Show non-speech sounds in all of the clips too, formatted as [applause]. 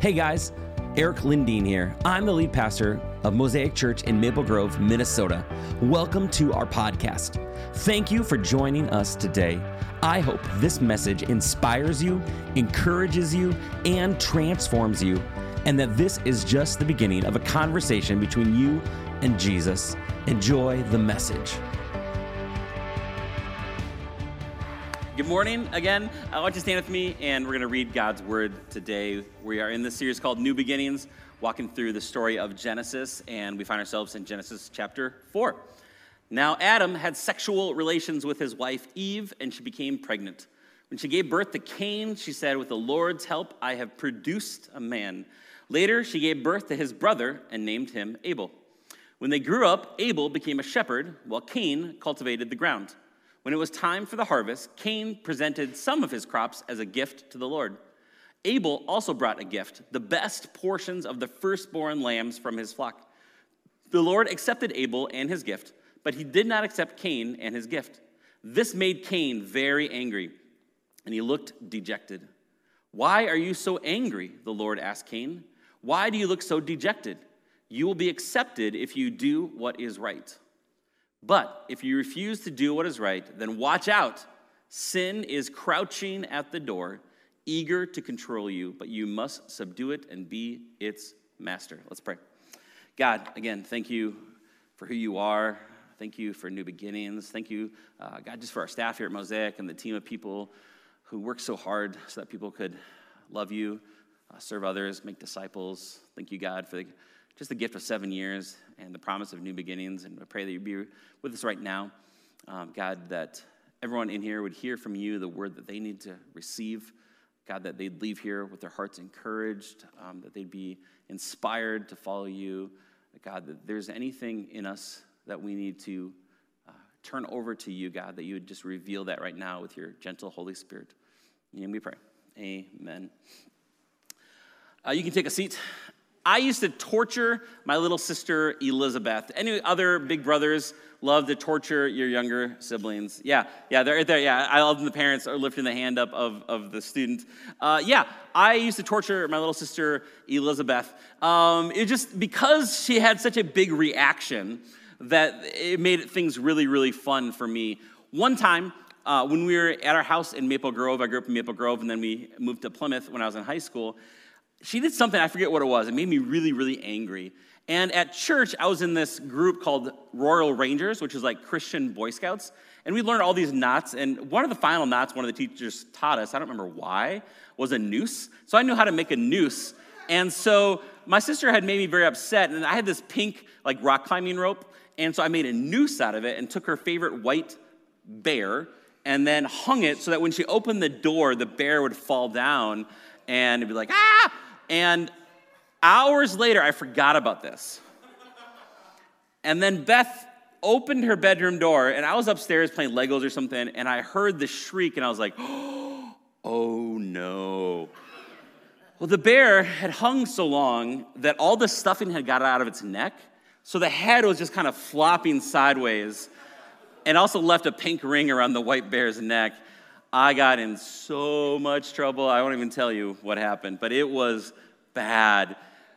Hey guys, Eric Lindeen here. I'm the lead pastor of Mosaic Church in Maple Grove, Minnesota. Welcome to our podcast. Thank you for joining us today. I hope this message inspires you, encourages you, and transforms you, and that this is just the beginning of a conversation between you and Jesus. Enjoy the message. Morning again. Uh, I want you to stand with me and we're going to read God's word today. We are in this series called New Beginnings, walking through the story of Genesis, and we find ourselves in Genesis chapter 4. Now, Adam had sexual relations with his wife Eve, and she became pregnant. When she gave birth to Cain, she said, With the Lord's help, I have produced a man. Later, she gave birth to his brother and named him Abel. When they grew up, Abel became a shepherd, while Cain cultivated the ground. When it was time for the harvest, Cain presented some of his crops as a gift to the Lord. Abel also brought a gift, the best portions of the firstborn lambs from his flock. The Lord accepted Abel and his gift, but he did not accept Cain and his gift. This made Cain very angry, and he looked dejected. Why are you so angry? The Lord asked Cain. Why do you look so dejected? You will be accepted if you do what is right. But if you refuse to do what is right, then watch out. Sin is crouching at the door, eager to control you, but you must subdue it and be its master. Let's pray. God, again, thank you for who you are. Thank you for new beginnings. Thank you, uh, God, just for our staff here at Mosaic and the team of people who work so hard so that people could love you, uh, serve others, make disciples. Thank you, God, for the just the gift of seven years and the promise of new beginnings. And I pray that you be with us right now. Um, God, that everyone in here would hear from you the word that they need to receive. God, that they'd leave here with their hearts encouraged, um, that they'd be inspired to follow you. God, that there's anything in us that we need to uh, turn over to you, God, that you would just reveal that right now with your gentle Holy Spirit. And we pray. Amen. Uh, you can take a seat. I used to torture my little sister Elizabeth. Any other big brothers love to torture your younger siblings? Yeah, yeah, they're right there. Yeah, I love. The parents are lifting the hand up of, of the student. Uh, yeah, I used to torture my little sister Elizabeth. Um, it just because she had such a big reaction that it made things really, really fun for me. One time, uh, when we were at our house in Maple Grove, I grew up in Maple Grove, and then we moved to Plymouth when I was in high school she did something, I forget what it was. It made me really, really angry. And at church, I was in this group called Royal Rangers, which is like Christian Boy Scouts. And we learned all these knots. And one of the final knots, one of the teachers taught us, I don't remember why, was a noose. So I knew how to make a noose. And so my sister had made me very upset. And I had this pink, like, rock climbing rope. And so I made a noose out of it and took her favorite white bear and then hung it so that when she opened the door, the bear would fall down and it'd be like, ah! And hours later, I forgot about this. And then Beth opened her bedroom door, and I was upstairs playing Legos or something, and I heard the shriek, and I was like, [gasps] oh no. Well, the bear had hung so long that all the stuffing had got out of its neck, so the head was just kind of flopping sideways, and also left a pink ring around the white bear's neck. I got in so much trouble. I won't even tell you what happened, but it was bad.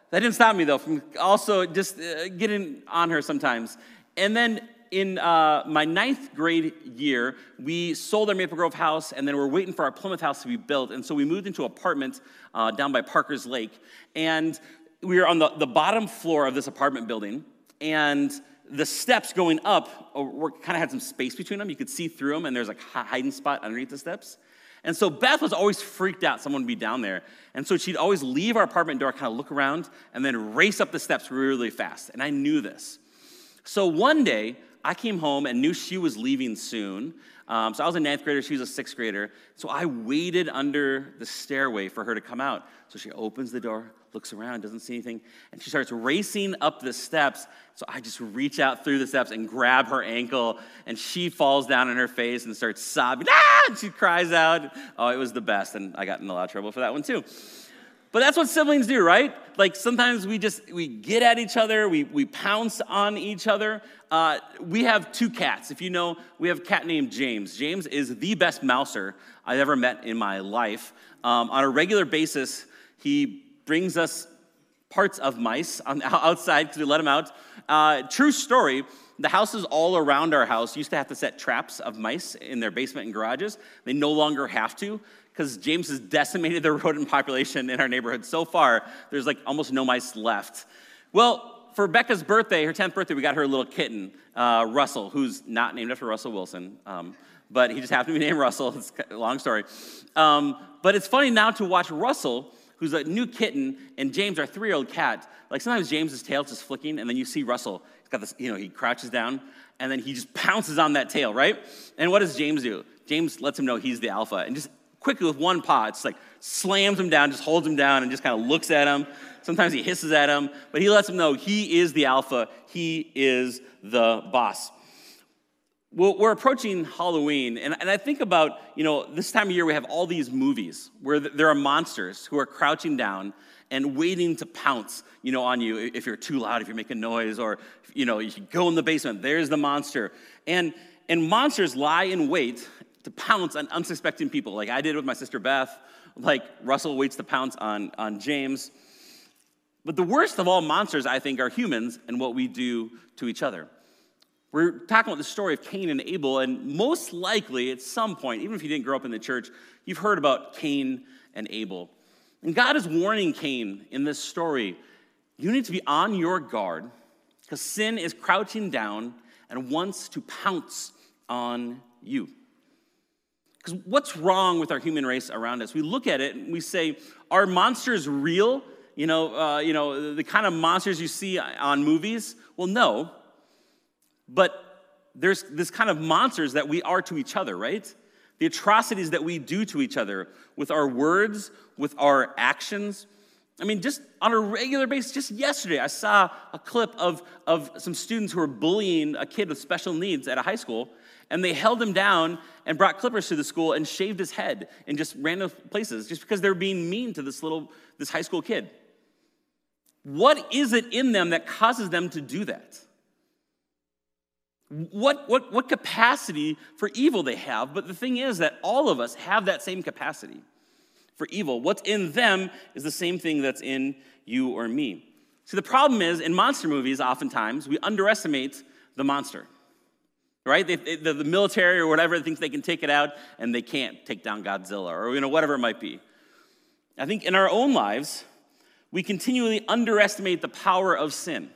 That didn't stop me, though, from also just uh, getting on her sometimes. And then in uh, my ninth grade year, we sold our Maple Grove house, and then we're waiting for our Plymouth house to be built. And so we moved into an apartment uh, down by Parker's Lake. And we were on the, the bottom floor of this apartment building. And the steps going up uh, were, kind of had some space between them. You could see through them, and there's like a hiding spot underneath the steps. And so Beth was always freaked out someone would be down there. And so she'd always leave our apartment door, kind of look around, and then race up the steps really fast. And I knew this. So one day, I came home and knew she was leaving soon. Um, so I was a ninth grader, she was a sixth grader. So I waited under the stairway for her to come out. So she opens the door, looks around, doesn't see anything, and she starts racing up the steps. So I just reach out through the steps and grab her ankle, and she falls down on her face and starts sobbing. Ah! And she cries out. Oh, it was the best, and I got in a lot of trouble for that one too. But that's what siblings do, right? Like sometimes we just we get at each other, we we pounce on each other. Uh, we have two cats. If you know, we have a cat named James. James is the best mouser I've ever met in my life. Um, on a regular basis, he brings us parts of mice on, [laughs] outside because we let him out. Uh, true story. The houses all around our house used to have to set traps of mice in their basement and garages. They no longer have to because James has decimated the [laughs] rodent population in our neighborhood so far, there's like almost no mice left. Well, for Becca's birthday, her 10th birthday, we got her a little kitten, uh, Russell, who's not named after Russell Wilson, um, but he just happened to be named [laughs] Russell. It's a long story. Um, but it's funny now to watch Russell, who's a new kitten, and James, our three year old cat. Like sometimes James's tail's just flicking, and then you see Russell, got this, you know, he crouches down, and then he just [laughs] pounces on that tail, right? And what does James do? James lets him know he's the alpha and just quickly with one paw, it's like slams him down, just holds him down, and just kind of looks at him. Sometimes he hisses at him, but he lets him know he is the alpha, he is the boss. Well, we're approaching Halloween, and, and I think about, you know, this time of year we have all these movies where there are monsters who are crouching down and waiting to pounce, you know, on you if you're too loud, if you're making noise, or, you know, you go in the basement, there's the monster. And, and monsters lie in wait to pounce on unsuspecting people, like I did with my sister Beth, like Russell waits to pounce on, on James. But the worst of all monsters, I think, are humans and what we do to each other. We're talking about the story of Cain and Abel, and most likely at some point, even if you didn't grow up in the church, you've heard about Cain and Abel. And God is warning Cain in this story you need to be on your guard because sin is crouching down and wants to pounce on you. Because what's wrong with our human race around us? We look at it and we say, are monsters real? You know, uh, you know, the kind of monsters you see on movies? Well, no. But there's this kind of monsters that we are to each other, right? The atrocities that we do to each other with our words, with our actions. I mean, just on a regular basis, just yesterday, I saw a clip of, of some students who were bullying a kid with special needs at a high school and they held him down and brought clippers to the school and shaved his head in just random places just because they're being mean to this little this high school kid what is it in them that causes them to do that what, what, what capacity for evil they have but the thing is that all of us have that same capacity for evil what's in them is the same thing that's in you or me see the problem is in monster movies oftentimes we underestimate the monster right? They, they, the, the military or whatever thinks they can take it out, and they can't take down Godzilla or you know whatever it might be. I think in our own lives, we continually underestimate the power of sin.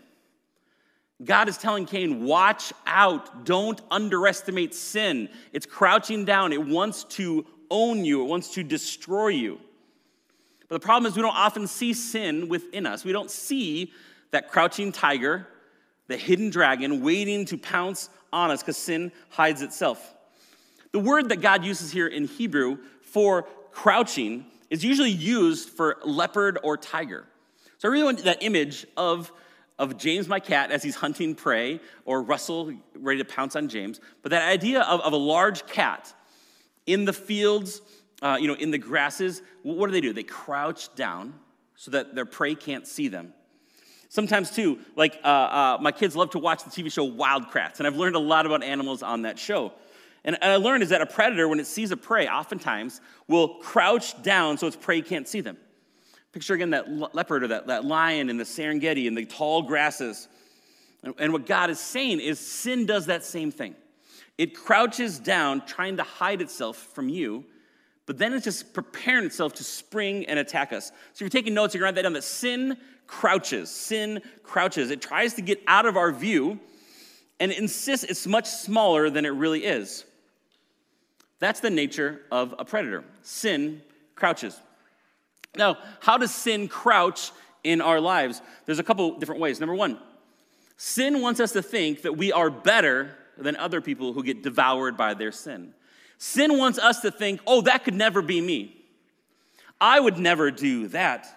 God is telling Cain, watch out. Don't underestimate sin. It's crouching down, it wants to own you, it wants to destroy you. But the problem is, we don't often see sin within us. We don't see that crouching tiger, the hidden dragon, waiting to pounce on us because sin hides itself. The word that God uses here in Hebrew for crouching is usually used for leopard or tiger. So I really want that image of, of James, my cat, as he's hunting prey, or Russell ready to pounce on James. But that idea of, of a large cat in the fields, uh, you know, in the grasses, what do they do? They crouch down so that their prey can't see them. Sometimes, too, like uh, uh, my kids love to watch the TV show Wild Kratts, and I've learned a lot about animals on that show. And I learned is that a predator, when it sees a prey, oftentimes will crouch down so its prey can't see them. Picture again that leopard or that, that lion in the Serengeti and the tall grasses. And, what God is saying is sin does that same thing. It crouches down, trying to hide itself from you, but then it's just preparing itself to spring and attack us. So if you're taking notes, you're to write that down that sin crouches. Sin crouches. It tries to get out of our view and it insists it's much smaller than it really is. That's the nature of a predator. Sin crouches. Now, how does sin crouch in our lives? There's a couple different ways. Number one, sin wants us to think that we are better than other people who get devoured by their sin. Sin wants us to think, oh, that could never be me. I would never do that.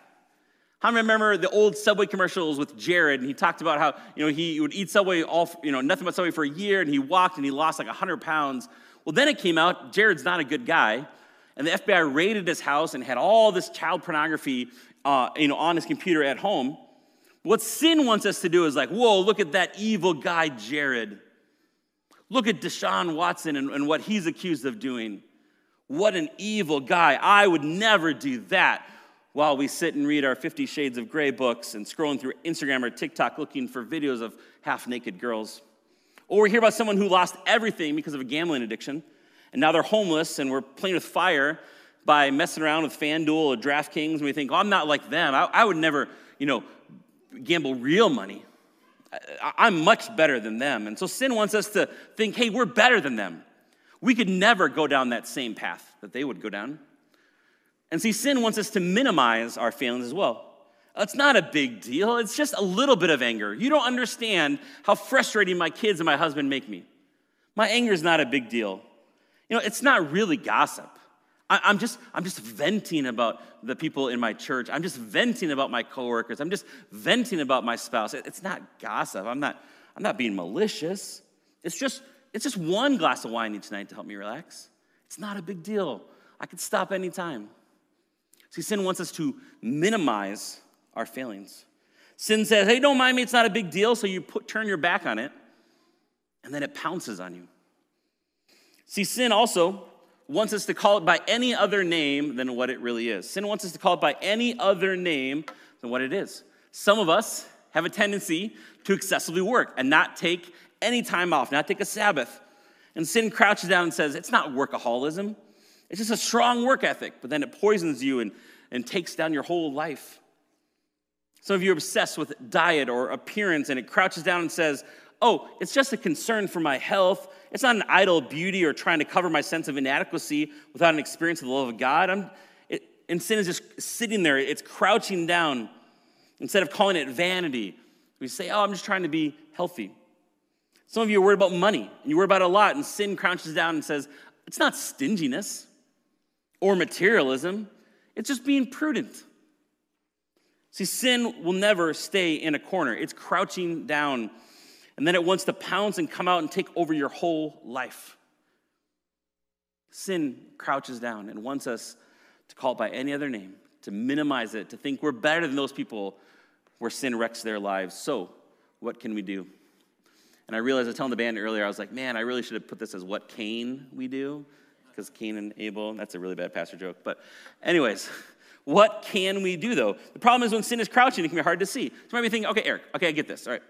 Many remember the old Subway commercials with Jared? And he talked about how you know he would eat Subway all you know nothing but Subway for a year, and he walked and he lost like hundred pounds. Well, then it came out Jared's not a good guy, and the FBI raided his house and had all this child pornography uh, you know on his computer at home. What sin wants us to do is like, whoa, look at that evil guy Jared. Look at Deshaun Watson and, and what he's accused of doing. What an evil guy. I would never do that. while we sit and read our Fifty Shades of Grey books and scrolling through Instagram or TikTok looking for videos of half naked girls. Or we hear about someone who lost everything because of a gambling addiction, and now they're homeless and we're playing with fire by messing around with FanDuel or DraftKings, and we think, oh, I'm not like them. I, I would never, you know, gamble real money. I, I'm much better than them. And so sin wants us to think, hey, we're better than them. We could never go down that same path that they would go down. And see, sin wants us to minimize our feelings as well. It's not a big deal. It's just a little bit of anger. You don't understand how frustrating my kids and my husband make me. My anger is not a big deal. You know, it's not really gossip. I, am just, I'm just venting about the people in my church. I'm just venting about my coworkers. I'm just venting about my spouse. It's not gossip. I'm not, I'm not being malicious. It's just, it's just one glass of wine each night to help me relax. It's not a big deal. I could stop anytime. See, sin wants us to minimize our failings. Sin says, hey, don't mind me, it's not a big deal. So you put, turn your back on it, and then it pounces on you. See, sin also wants us to call it by any other name than what it really is. Sin wants us to call it by any other name than what it is. Some of us have a tendency to excessively work and not take any time off, not take a Sabbath. And sin crouches down and says, it's not workaholism. It's just a strong work ethic, but then it poisons you and, and takes down your whole life. Some of you are obsessed with diet or appearance, and it crouches down and says, Oh, it's just a concern for my health. It's not an idol beauty or trying to cover my sense of inadequacy without an experience of the love of God. I'm, it, and sin is just sitting there, it's crouching down. Instead of calling it vanity, we say, Oh, I'm just trying to be healthy. Some of you are worried about money, and you worry about a lot, and sin crouches down and says, It's not stinginess or materialism, it's just being prudent. See, sin will never stay in a corner, it's crouching down, and then it wants to pounce and come out and take over your whole life. Sin crouches down and wants us to call it by any other name, to minimize it, to think we're better than those people where sin wrecks their lives. So, what can we do? And I realized I was telling the band earlier, I was like, man, I really should have put this as what Cain we do because Cain and Abel, that's a really bad pastor joke. But, anyways, [laughs] what can we do though? The problem is when sin is crouching, it can be hard to see. So you might be thinking, okay, Eric, okay, I get this, all right.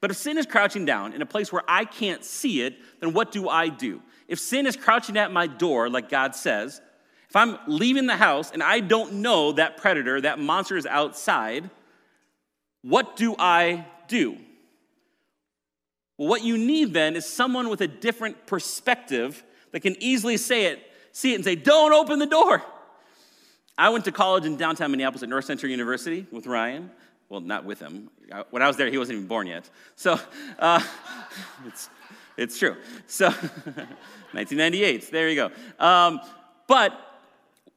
But if sin is crouching down in a place where I can't see it, then what do I do? If sin is crouching at my door, like God says, if I'm leaving the house and I don't know that predator, that monster is outside, what do I do? Well, what you need then is someone with a different perspective that can easily say it, see it, and say, Don't open the door. I went to college in downtown Minneapolis at North Central University with Ryan. Well, not with him. When I was there, he wasn't even born yet. So uh, [laughs] it's, it's true. So [laughs] 1998, there you go. Um, but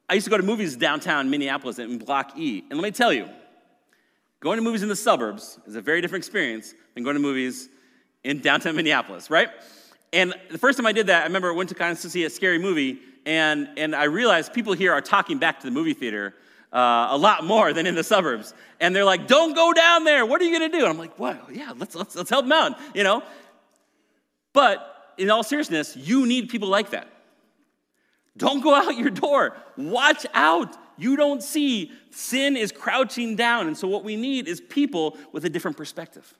I used to go to movies downtown Minneapolis in Block E. And let me tell you, going to movies in the suburbs is a very different experience than going to movies in downtown Minneapolis, right? And the first time I did that, I remember I went to kind of see a scary movie, and, and I realized people here are talking back to the movie theater uh, a lot more than in the suburbs. And they're like, don't go down there. What are you going to do? And I'm like, well, yeah, let's, let's, let's help them out, you know? But in all seriousness, you need people like that. Don't go out your door. Watch out. You don't see sin is crouching down. And so, what we need is people with a different perspective.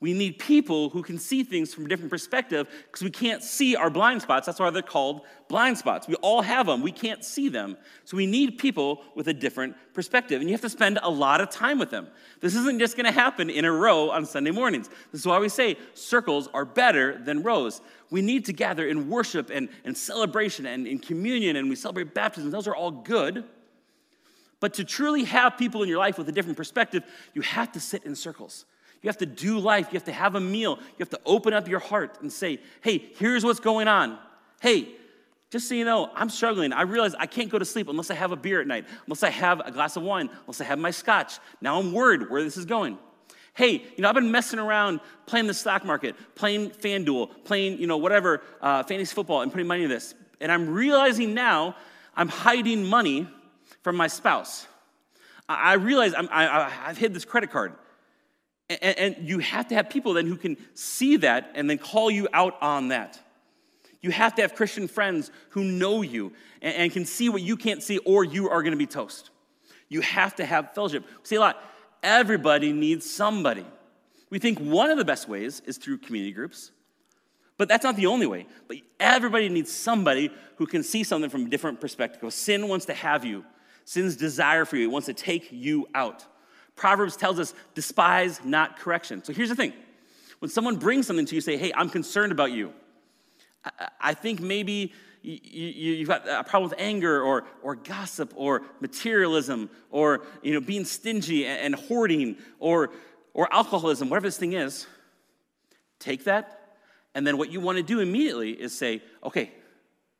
We need people who can see things from a different perspective because we can't see our blind spots. That's why they're called blind spots. We all have them, we can't see them. So we need people with a different perspective. And you have to spend a lot of time with them. This isn't just going to happen in a row on Sunday mornings. This is why we say circles are better than rows. We need to gather in worship and, and celebration and in communion, and we celebrate baptism. Those are all good. But to truly have people in your life with a different perspective, you have to sit in circles. You have to do life. You have to have a meal. You have to open up your heart and say, hey, here's what's going on. Hey, just so you know, I'm struggling. I realize I can't go to sleep unless I have a beer at night, unless I have a glass of wine, unless I have my scotch. Now I'm worried where this is going. Hey, you know, I've been messing around playing the stock market, playing FanDuel, playing, you know, whatever, uh, fantasy football, and putting money in this. And I'm realizing now I'm hiding money from my spouse. I, I realize I'm, I, I've hid this credit card. And, you have to have people then who can see that and then call you out on that. You have to have Christian friends who know you and, can see what you can't see, or you are going to be toast. You have to have fellowship. We say a lot, everybody needs somebody. We think one of the best ways is through community groups, but that's not the only way. But everybody needs somebody who can see something from a different perspective. Sin wants to have you, sin's desire for you, it wants to take you out. Proverbs tells us, despise not correction. So here's the thing when someone brings something to you, say, hey, I'm concerned about you. I think maybe you, have got a problem with anger or, or gossip or materialism or you know, being stingy and hoarding or, or alcoholism, whatever this thing is. Take that, and then what you want to do immediately is say, okay,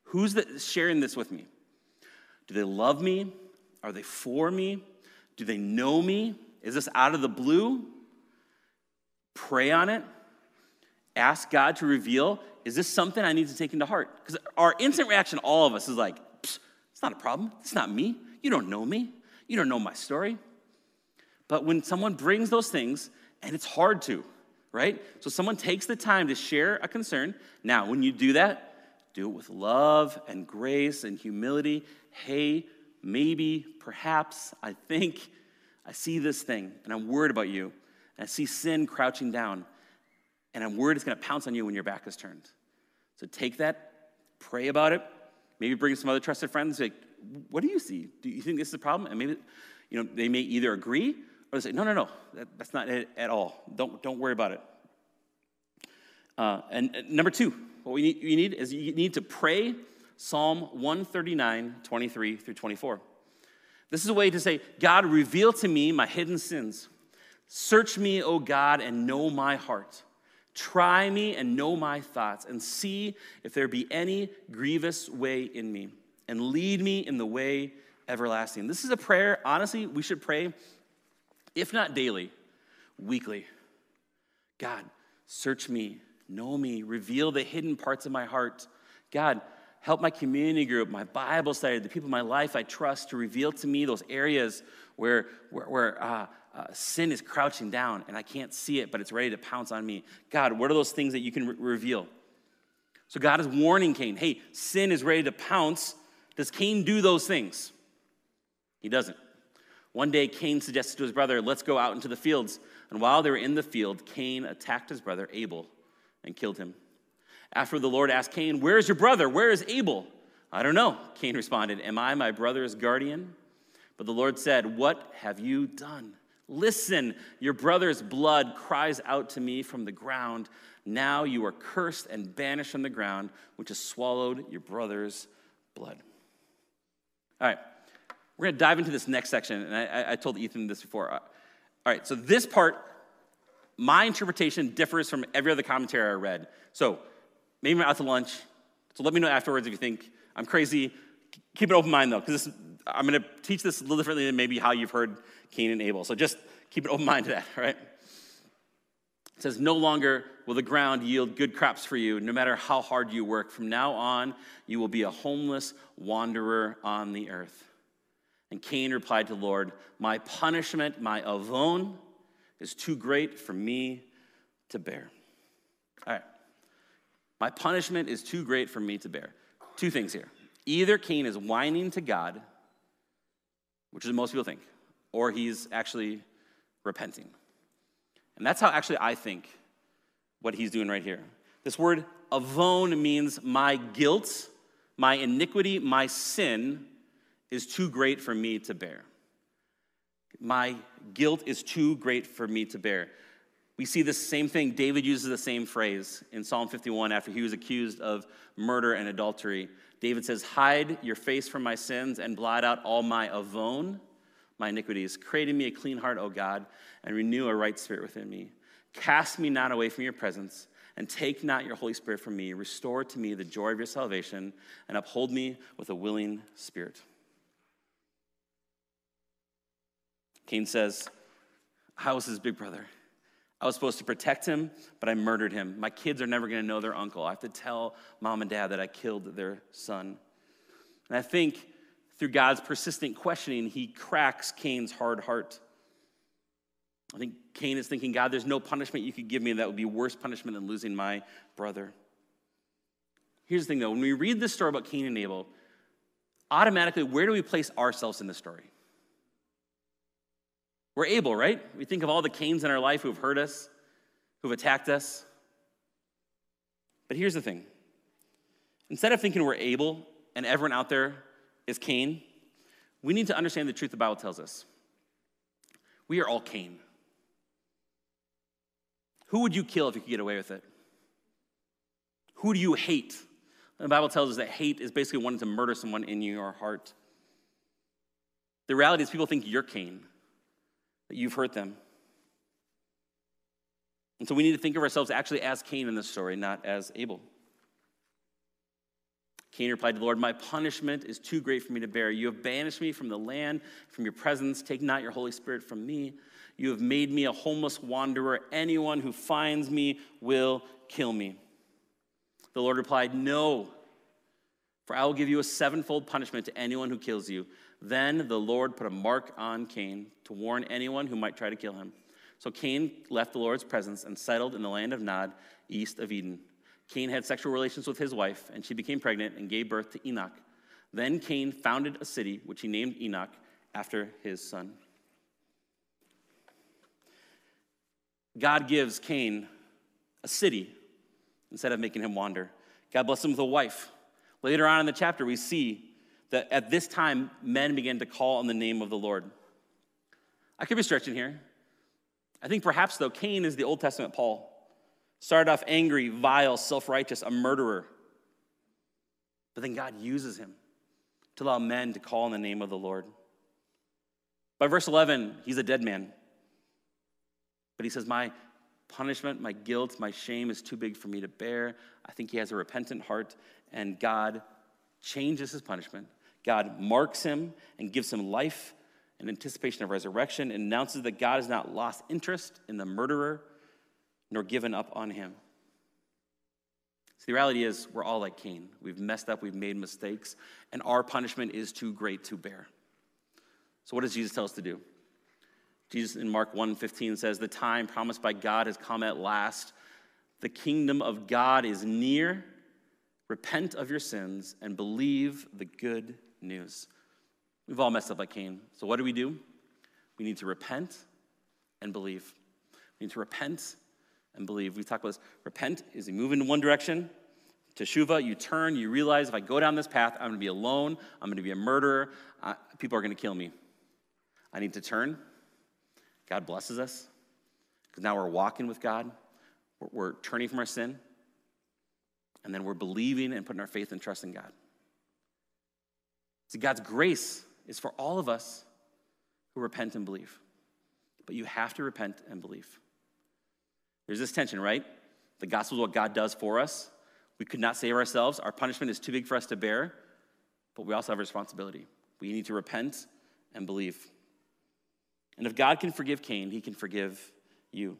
who's the, sharing this with me? Do they love me? Are they for me? Do they know me? Is this out of the blue? Pray on it. Ask God to reveal is this something I need to take into heart? Because our instant reaction, all of us, is like, it's not a problem. It's not me. You don't know me. You don't know my story. But when someone brings those things, and it's hard to, right? So someone takes the time to share a concern. Now, when you do that, do it with love and grace and humility. Hey, maybe, perhaps, I think, I see this thing, and I'm worried about you. And I see sin crouching down, and I'm worried it's going to pounce on you when your back is turned. So take that, pray about it, maybe bring some other trusted friends. Like, what do you see? Do you think this is a problem? And maybe, you know, they may either agree or say, no, no, no, that, that's not it at all. Don't, don't worry about it. Uh, and, and number two, what we need, you need is you need to pray Psalm 139, 23 through 24. This is a way to say, God, reveal to me my hidden sins. Search me, O God, and know my heart. Try me and know my thoughts, and see if there be any grievous way in me, and lead me in the way everlasting. This is a prayer, honestly, we should pray, if not daily, weekly. God, search me, know me, reveal the hidden parts of my heart. God, help my community group, my Bible study, the people in my life I trust to reveal to me those areas where, where, where uh, uh, sin is crouching down and I can't see it, but it's ready to pounce on me. God, what are those things that you can re- reveal? So God is warning Cain hey, sin is ready to pounce. Does Cain do those things? He doesn't. One day, Cain suggested to his brother, Let's go out into the fields. And while they were in the field, Cain attacked his brother Abel and killed him. After the Lord asked Cain, Where is your brother? Where is Abel? I don't know. Cain responded, Am I my brother's guardian? But the Lord said, What have you done? Listen, your brother's blood cries out to me from the ground. Now you are cursed and banished from the ground, which has swallowed your brother's blood. All right, we're going to dive into this next section. And I, I told Ethan this before. Uh, all right, so this part, my interpretation differs from every other commentary I read. So maybe we're out to lunch. So let me know afterwards if you think I'm crazy. Keep an open mind though, because I'm going to teach this a little differently than maybe how you've heard Cain and Abel. So just keep an open mind to that, [laughs] right? It says, No longer will the ground yield good crops for you, no matter how hard you work. From now on, you will be a homeless wanderer on the earth. And Cain replied to the Lord, My punishment, my avon, is too great for me to bear. My punishment is too great for me to bear. Two things here. Either Cain is whining to God, which is what most people think, or he's actually repenting. And that's how actually I think what he's doing right here. This word avon means my guilt, my iniquity, my sin is too great for me to bear. My guilt is too great for me to bear. We see the same thing. David uses the same phrase in Psalm 51 after he was accused of murder and adultery. David says, Hide your face from my sins and blot out all my avon, my iniquities. Create in me a clean heart, O God, and renew a right spirit within me. Cast me not away from your presence, and take not your Holy Spirit from me. Restore to me the joy of your salvation, and uphold me with a willing spirit. Cain says, I was his big brother. I was supposed to protect him, but I murdered him. My kids are never going to know their uncle. I have to tell mom and dad that I killed their son. And I think through God's persistent questioning, he cracks Cain's hard heart. I think Cain is thinking, God, there's no punishment you could give me that would be worse punishment than losing my brother. Here's the thing though, when we read this story about Cain and Abel, automatically, where do we place ourselves in the story? We're Abel, right? We think of all the Cains in our life who've hurt us, who've attacked us. But here's the thing instead of thinking we're Abel and everyone out there is Cain, we need to understand the truth the Bible tells us. We are all Cain. Who would you kill if you could get away with it? Who do you hate? The Bible tells us that hate is basically wanting to murder someone in your heart. The reality is, people think you're Cain, that you've hurt them. And so we need to think of ourselves actually as Cain in this story, not as Abel. Cain replied to the Lord, My punishment is too great for me to bear. You have banished me from the land, from your presence. Take not your Holy Spirit from me. You have made me a homeless wanderer. Anyone who finds me will kill me. The Lord replied, No, for I will give you a sevenfold punishment to anyone who kills you. Then the Lord put a mark on Cain to warn anyone who might try to kill him. So Cain left the Lord's presence and settled in the land of Nod, east of Eden. Cain had sexual relations with his wife, and she became pregnant and gave birth to Enoch. Then Cain founded a city, which he named Enoch after his son. God gives Cain a city instead of making him wander. God blessed him with a wife. Later on in the chapter, we see that at this time, men began to call on the name of the Lord. I could be stretching here. I think perhaps, though, Cain is the Old Testament Paul. Started off angry, vile, self righteous, a murderer. But then God uses him to allow men to call on the name of the Lord. By verse 11, he's a dead man. But he says, My punishment, my guilt, my shame is too big for me to bear. I think he has a repentant heart, and God changes his punishment. God marks him and gives him life in anticipation of resurrection and announces that God has not lost interest in the murderer nor given up on him. So the reality is, we're all like Cain. We've messed up, we've made mistakes, and our punishment is too great to bear. So, what does Jesus tell us to do? Jesus in Mark 1:15 says, "The time promised by God has come at last. The kingdom of God is near. Repent of your sins and believe the good news." We've all messed up like Cain. So what do we do? We need to repent and believe. We need to repent and believe. We talk about this. Repent is you move in one direction. Teshuva, you turn, you realize if I go down this path, I'm going to be alone. I'm going to be a murderer. People are going to kill me. I need to turn. God blesses us because now we're walking with God. We're, we're turning from our sin. And then we're believing and putting our faith and trust in God. See, God's grace is for all of us who repent and believe. But you have to repent and believe. There's this tension, right? The gospel is what God does for us. We could not save ourselves. Our punishment is too big for us to bear, but we also have a responsibility. We need to repent and believe. And if God can forgive Cain, he can forgive you.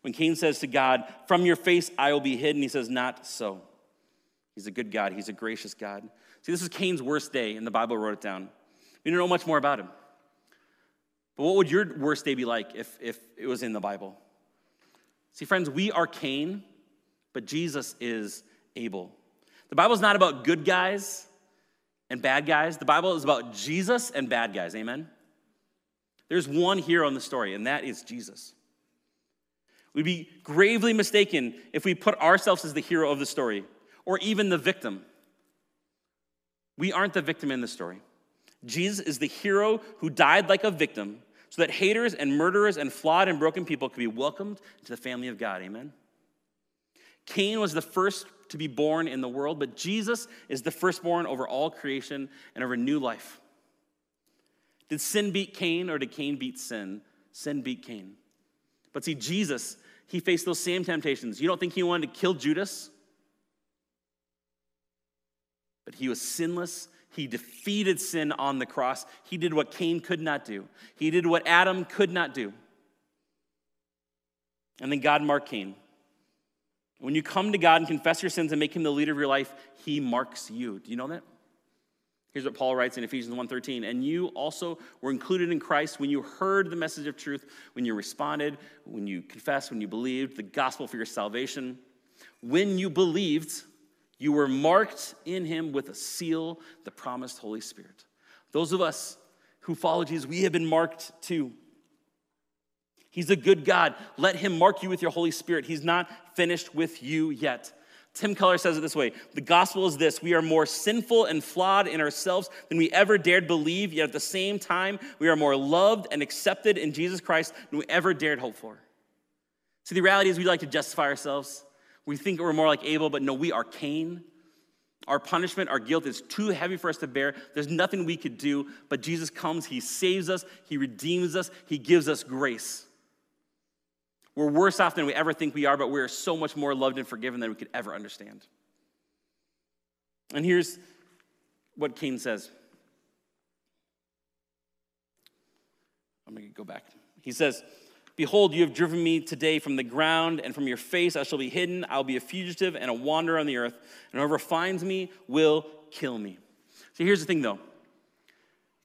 When Cain says to God, From your face I will be hidden, he says, Not so. He's a good God, he's a gracious God. See, this is Cain's worst day, and the Bible wrote it down. We don't know much more about him. But what would your worst day be like if, if it was in the Bible? See, friends, we are Cain, but Jesus is Abel. The Bible is not about good guys and bad guys. The Bible is about Jesus and bad guys. Amen? There's one hero in the story, and that is Jesus. We'd be gravely mistaken if we put ourselves as the hero of the story or even the victim. We aren't the victim in this story. Jesus is the hero who died like a victim so that haters and murderers and flawed and broken people could be welcomed into the family of God. Amen. Cain was the first to be born in the world, but Jesus is the firstborn over all creation and over new life. Did sin beat Cain or did Cain beat sin? Sin beat Cain. But see, Jesus, he faced those same temptations. You don't think he wanted to kill Judas? But he was sinless he defeated sin on the cross. He did what Cain could not do, he did what Adam could not do. And then God marked Cain. When you come to God and confess your sins and make him the leader of your life, he marks you. Do you know that? Here's what Paul writes in Ephesians 1:13, and you also were included in Christ when you heard the message of truth, when you responded, when you confessed, when you believed the gospel for your salvation. When you believed, you were marked in him with a seal, the promised Holy Spirit. Those of us who follow Jesus, we have been marked too. He's a good God. Let him mark you with your Holy Spirit. He's not finished with you yet. Tim Keller says it this way The gospel is this we are more sinful and flawed in ourselves than we ever dared believe, yet at the same time, we are more loved and accepted in Jesus Christ than we ever dared hope for. See, the reality is we like to justify ourselves. We think we're more like Abel, but no, we are Cain. Our punishment, our guilt is too heavy for us to bear. There's nothing we could do, but Jesus comes, He saves us, He redeems us, He gives us grace. We're worse off than we ever think we are, but we are so much more loved and forgiven than we could ever understand. And here's what Cain says. I'm going to go back. He says, Behold, you have driven me today from the ground, and from your face I shall be hidden. I'll be a fugitive and a wanderer on the earth, and whoever finds me will kill me. So here's the thing, though.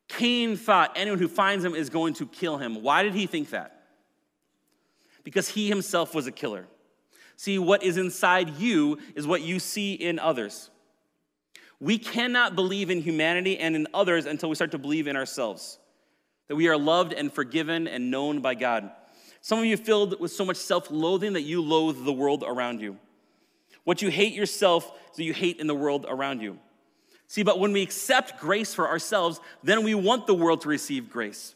Cain thought anyone who finds him is going to kill him. Why did he think that? because he himself was a killer. See, what is inside you is what you see in others. We cannot believe in humanity and in others until we start to believe in ourselves that we are loved and forgiven and known by God. Some of you filled with so much self loathing that you loathe the world around you. What you hate yourself that you hate in the world around you. See, but when we accept grace for ourselves, then we want the world to receive grace.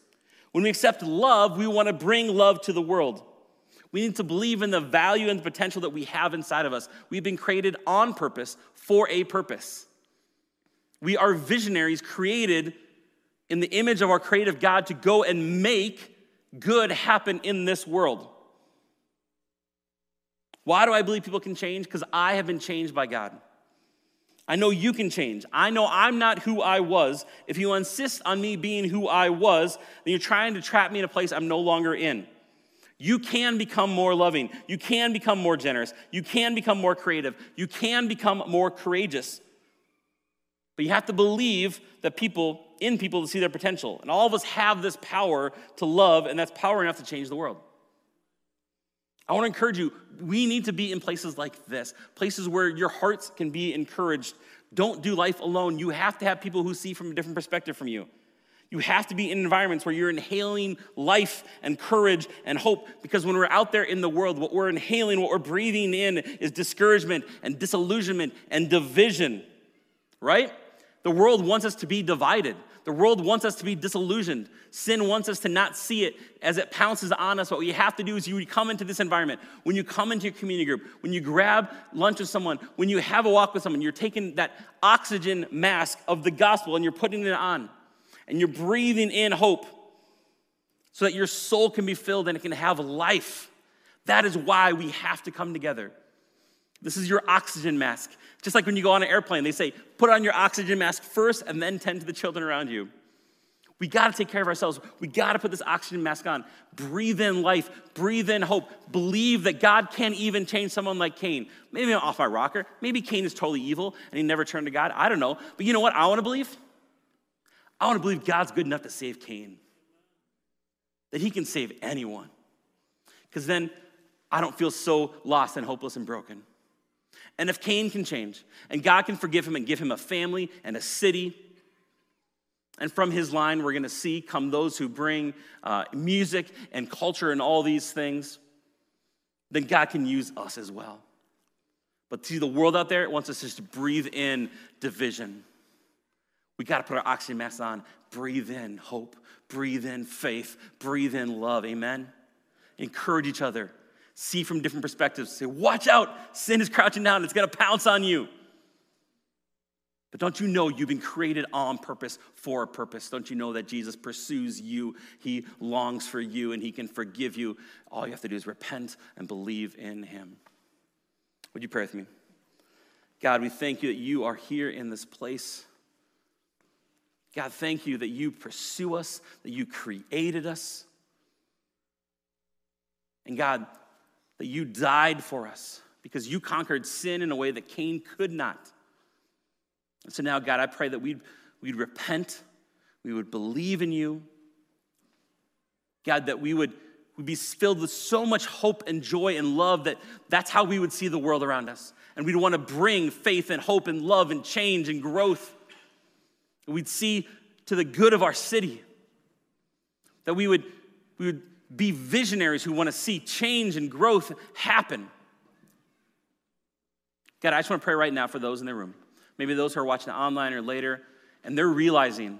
When we accept love, we want to bring love to the world. We need to believe in the value and the potential that we have inside of us. We've been created on purpose for a purpose. We are visionaries created in the image of our creative God to go and make good happen in this world. Why do I believe people can change? Because I have been changed by God. I know you can change. I know I'm not who I was. If you insist on me being who I was, then you're trying to trap me in a place I'm no longer in. You can become more loving. You can become more generous. You can become more creative. You can become more courageous. But you have to believe that people, in people, to see their potential. And all of us have this power to love, and that's power enough to change the world. I want to encourage you, we need to be in places like this, places where your hearts can be encouraged. Don't do life alone. You have to have people who see from a different perspective from you. You have to be in environments where you're inhaling life and courage and hope because when we're out there in the world, what we're inhaling, what we're breathing in is discouragement and disillusionment and division, right? The world wants us to be divided. The world wants us to be disillusioned. Sin wants us to not see it as it pounces on us. What you have to do is you come into this environment, when you come into your community group, when you grab lunch with someone, when you have a walk with someone, you're taking that oxygen mask of the gospel and you're putting it on and you're breathing in hope so that your soul can be filled and it can have life. That is why we have to come together. This is your oxygen mask. Just like when you go on an airplane, they say, put on your oxygen mask first and then tend to the children around you. We got to take care of ourselves. We got to put this oxygen mask on. Breathe in life. Breathe in hope. Believe that God can even change someone like Cain. Maybe I'm off my rocker. Maybe Cain is totally evil and he never turned to God. I don't know. But you know what I want to believe? I want to believe God's good enough to save Cain, that he can save anyone. Because then I don't feel so lost and hopeless and broken. And if Cain can change, and God can forgive him and give him a family and a city, and from his line, we're going to see come those who bring uh, music and culture and all these things, then God can use us as well. But see, the world out there it wants us just to breathe in division. We got to put our oxygen masks on, breathe in hope, breathe in faith, breathe in love. Amen? Encourage each other. See from different perspectives. Say, watch out, sin is crouching down, it's going to pounce on you. But don't you know you've been created on purpose for a purpose? Don't you know that Jesus pursues you? He longs for you and he can forgive you. All you have to do is repent and believe in him. Would you pray with me? God, we thank you that you are here in this place. God, thank you that you pursue us, that you created us. And God, that you died for us because you conquered sin in a way that Cain could not. And so now, God, I pray that we'd, we'd repent, we would believe in you. God, that we would we'd be filled with so much hope and joy and love that that's how we would see the world around us. And we'd want to bring faith and hope and love and change and growth We'd see to the good of our city. That we would, we would be visionaries who want to see change and growth happen. God, I just want to pray right now for those in the room, maybe those who are watching online or later, and they're realizing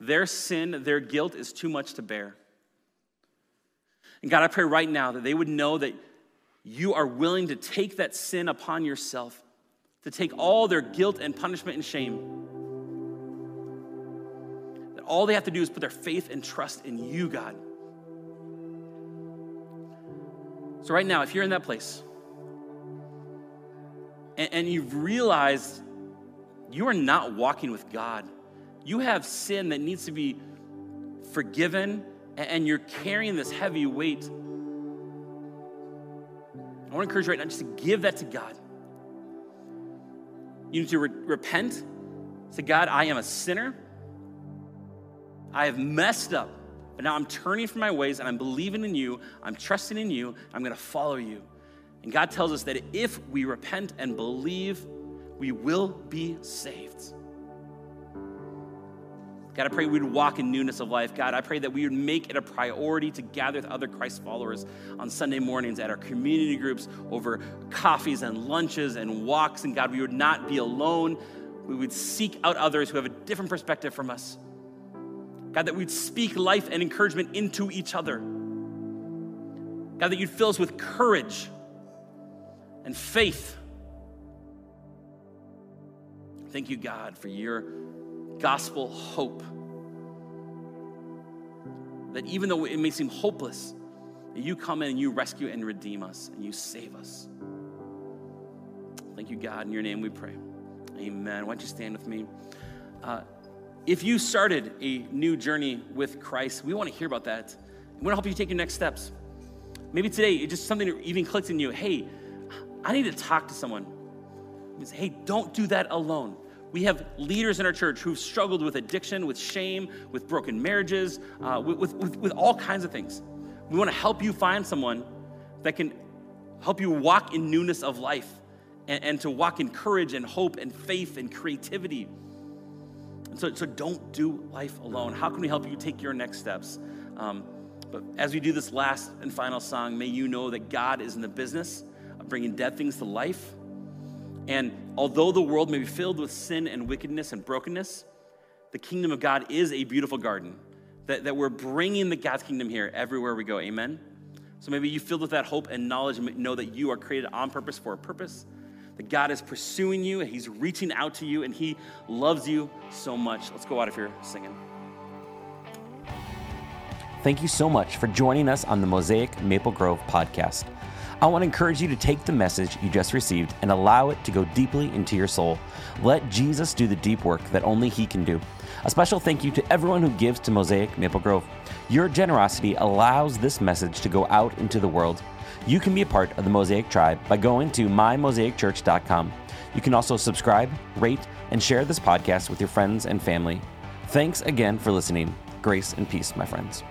their sin, their guilt is too much to bear. And God, I pray right now that they would know that you are willing to take that sin upon yourself, to take all their guilt and punishment and shame. That all they have to do is put their faith and trust in you, God. So, right now, if you're in that place and, and you've realized you are not walking with God, you have sin that needs to be forgiven, and you're carrying this heavy weight. I want to encourage you right now just to give that to God. You need to re- repent. Say, God, I am a sinner. I have messed up, but now I'm turning from my ways and I'm believing in you. I'm trusting in you. I'm going to follow you. And God tells us that if we repent and believe, we will be saved. God, I pray we'd walk in newness of life. God, I pray that we would make it a priority to gather with other Christ followers on Sunday mornings at our community groups over coffees and lunches and walks. And God, we would not be alone. We would seek out others who have a different perspective from us. God, that we'd speak life and encouragement into each other. God, that you'd fill us with courage and faith. Thank you, God, for your gospel hope. That even though it may seem hopeless, you come in and you rescue and redeem us and you save us. Thank you, God. In your name we pray. Amen. Why don't you stand with me? Uh, if you started a new journey with Christ, we want to hear about that. We want to help you take your next steps. Maybe today, it just something even clicked in you. Hey, I need to talk to someone. Say, hey, don't do that alone. We have leaders in our church who've struggled with addiction, with shame, with broken marriages, uh, with, with, with all kinds of things. We want to help you find someone that can help you walk in newness of life and, and to walk in courage and hope and faith and creativity. So, so don't do life alone. How can we help you take your next steps? Um, but as we do this last and final song, may you know that God is in the business of bringing dead things to life and although the world may be filled with sin and wickedness and brokenness, the kingdom of God is a beautiful garden. That, that we're bringing the God's kingdom here everywhere we go. Amen? So maybe you filled with that hope and knowledge and know that you are created on purpose for a purpose. That God is pursuing you and He's reaching out to you and He loves you so much. Let's go out of here singing. Thank you so much for joining us on the Mosaic Maple Grove podcast. I want to encourage you to take the message you just received and allow it to go deeply into your soul. Let Jesus do the deep work that only He can do. A special thank you to everyone who gives to Mosaic Maple Grove. Your generosity allows this message to go out into the world. You can be a part of the Mosaic tribe by going to mymosaicchurch.com. You can also subscribe, rate, and share this podcast with your friends and family. Thanks again for listening. Grace and peace, my friends.